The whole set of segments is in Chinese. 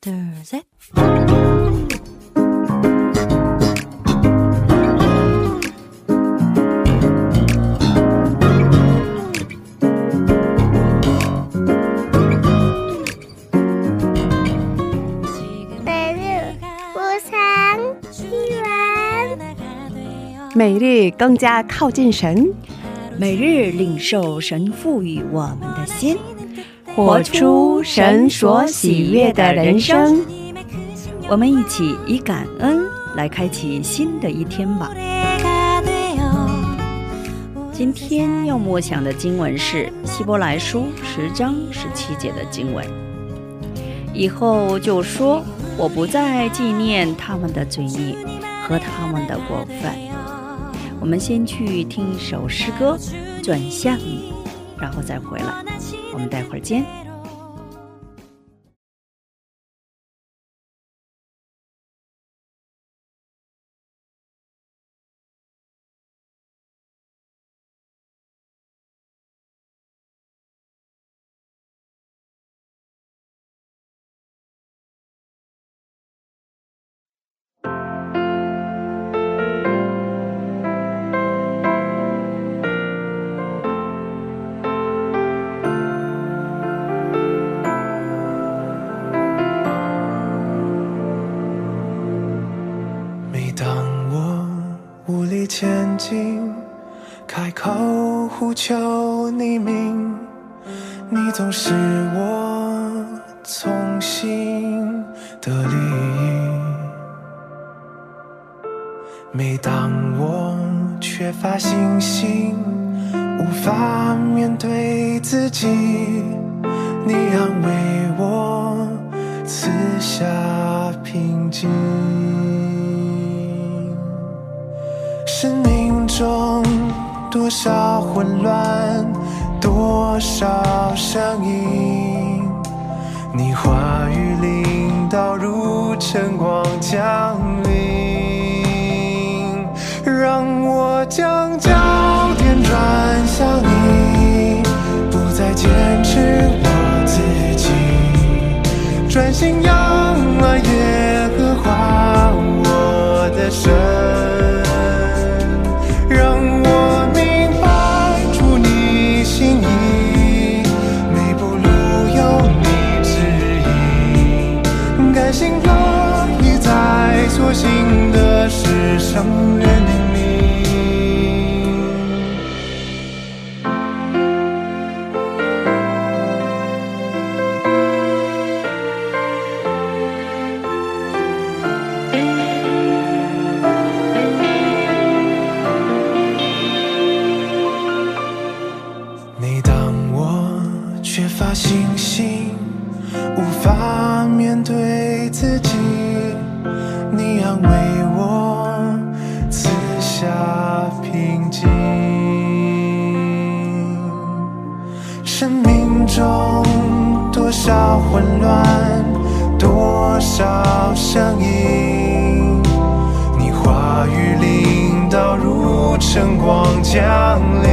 thursday 每日更加靠近神。每日领受神赋予我们的心。活出神所喜悦的人生。我们一起以感恩来开启新的一天吧。今天要默想的经文是《希伯来书》十章十七节的经文。以后就说：“我不再纪念他们的罪孽和他们的过犯。”我们先去听一首诗歌《转向你》，然后再回来。我们待会儿见。前进，开口呼求你名，你总是我从心的力。每当我缺乏信心，无法面对自己，你安慰我，赐下平静。生命中多少混乱，多少声音，你话语领导如晨光降临，让我将焦点转向你，不再坚持我自己，专心仰在所行的事上认定你。每当我缺乏信心，多少混乱，多少声音，你话语领导如晨光降临。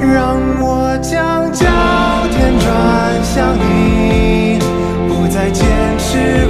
让我将焦点转向你，不再坚持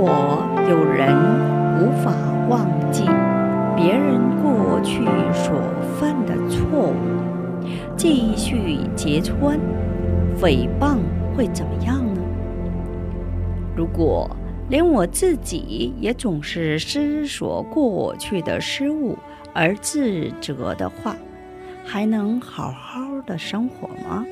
如果有人无法忘记别人过去所犯的错误，继续揭穿、诽谤会怎么样呢？如果连我自己也总是思索过去的失误而自责的话，还能好好的生活吗？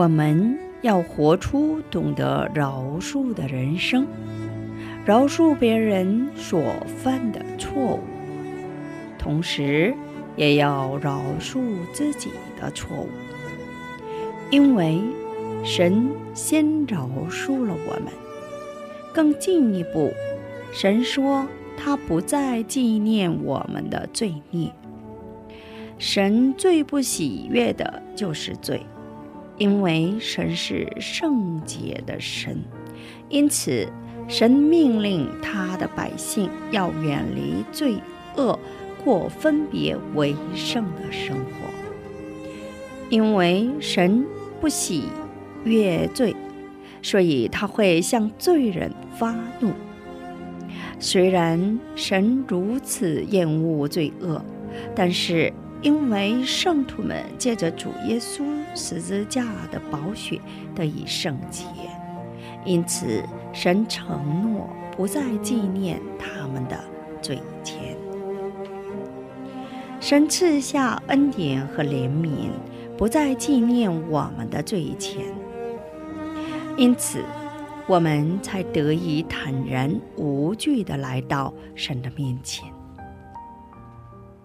我们要活出懂得饶恕的人生，饶恕别人所犯的错误，同时也要饶恕自己的错误，因为神先饶恕了我们。更进一步，神说他不再纪念我们的罪孽。神最不喜悦的就是罪。因为神是圣洁的神，因此神命令他的百姓要远离罪恶，过分别为圣的生活。因为神不喜悦罪，所以他会向罪人发怒。虽然神如此厌恶罪恶，但是。因为圣徒们借着主耶稣十字架的宝血得以圣洁，因此神承诺不再纪念他们的罪愆。神赐下恩典和怜悯，不再纪念我们的罪愆，因此我们才得以坦然无惧地来到神的面前。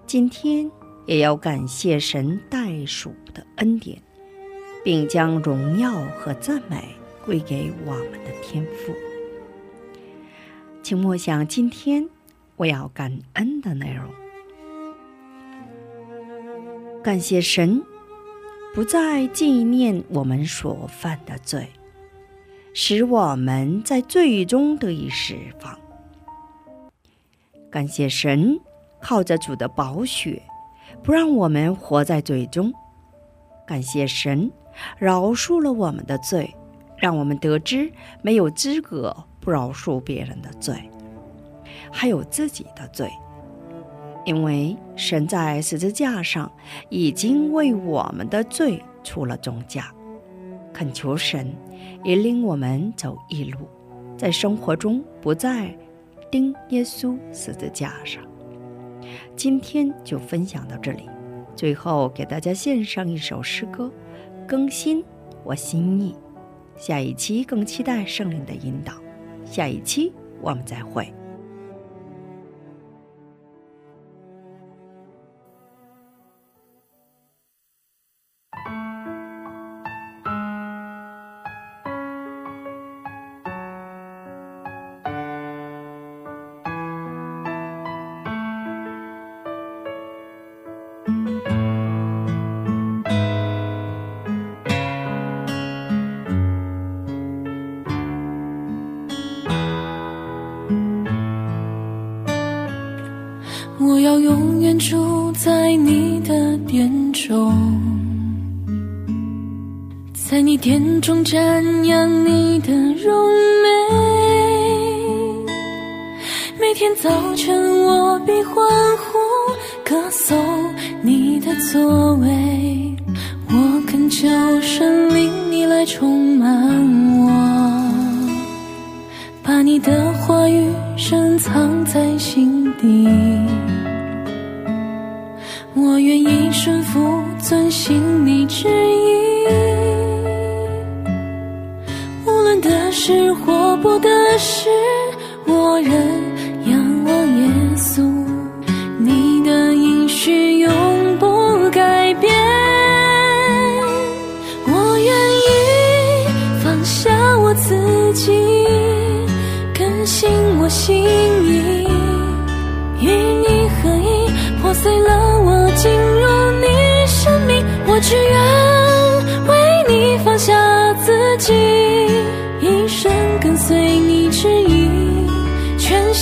今天。也要感谢神代赎的恩典，并将荣耀和赞美归给我们的天父。请默想今天我要感恩的内容。感谢神不再纪念我们所犯的罪，使我们在罪中得以释放。感谢神靠着主的宝血。不让我们活在罪中，感谢神饶恕了我们的罪，让我们得知没有资格不饶恕别人的罪，还有自己的罪，因为神在十字架上已经为我们的罪出了重价。恳求神引领我们走一路，在生活中不再钉耶稣十字架上。今天就分享到这里，最后给大家献上一首诗歌，更新我心意。下一期更期待圣灵的引导，下一期我们再会。中瞻仰你的荣美。每天早晨我必欢呼歌颂你的作为，我恳求神灵你来充满我，把你的话语深藏在心底。我愿意顺服，遵行你旨意。是活不得，是我仍仰望耶稣，你的应许永不改变，我愿意放下我自己，更新我心意，与你合一，破碎了我，进入你生命，我只愿。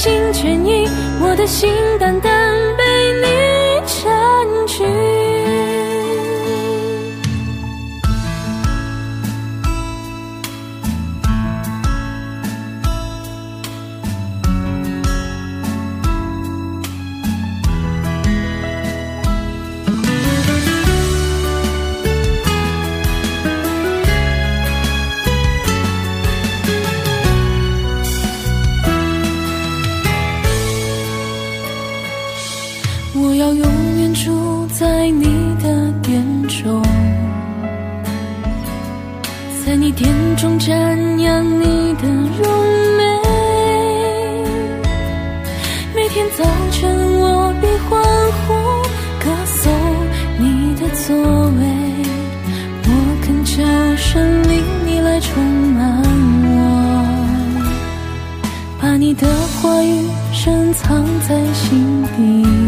心全意，我的心淡淡。瞻仰你的容美。每天早晨我必欢呼歌颂你的作为，我恳求神灵你来充满我，把你的话语深藏在心底。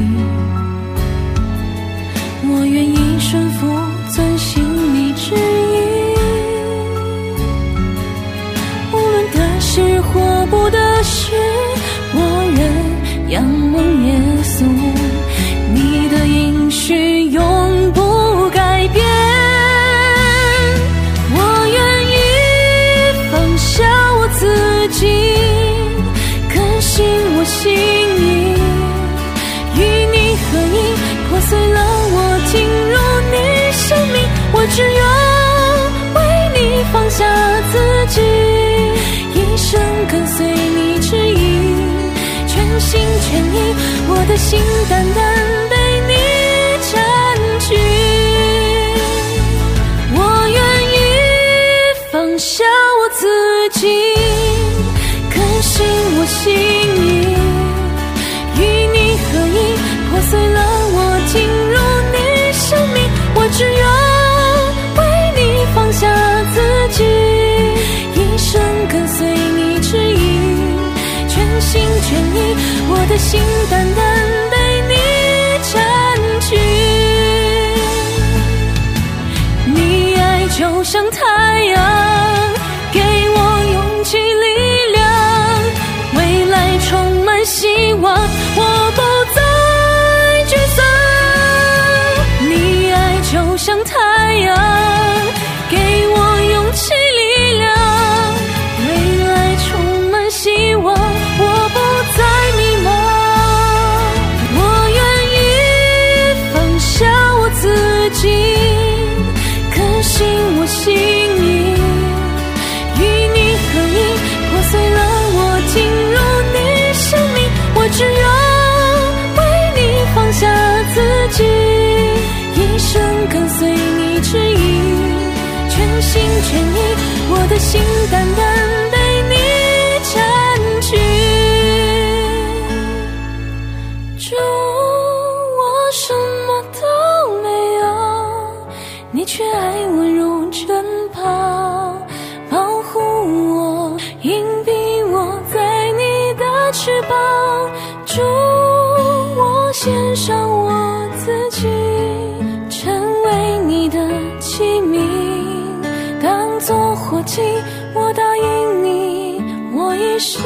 跟随你指引，全心全意，我的心单单被你占据。我愿意放下我自己，更新我心意，与你合一，破碎了我，进入你生命。我只愿心全意，我的心单单被你占据。你爱就像太阳，给我勇气力量，未来充满希望，全心全意，我的心单单被你占据。主，我什么都没有，你却爱我如珍宝，保护我，隐蔽我在你的翅膀。主，我献上做火机，我答应你，我一生。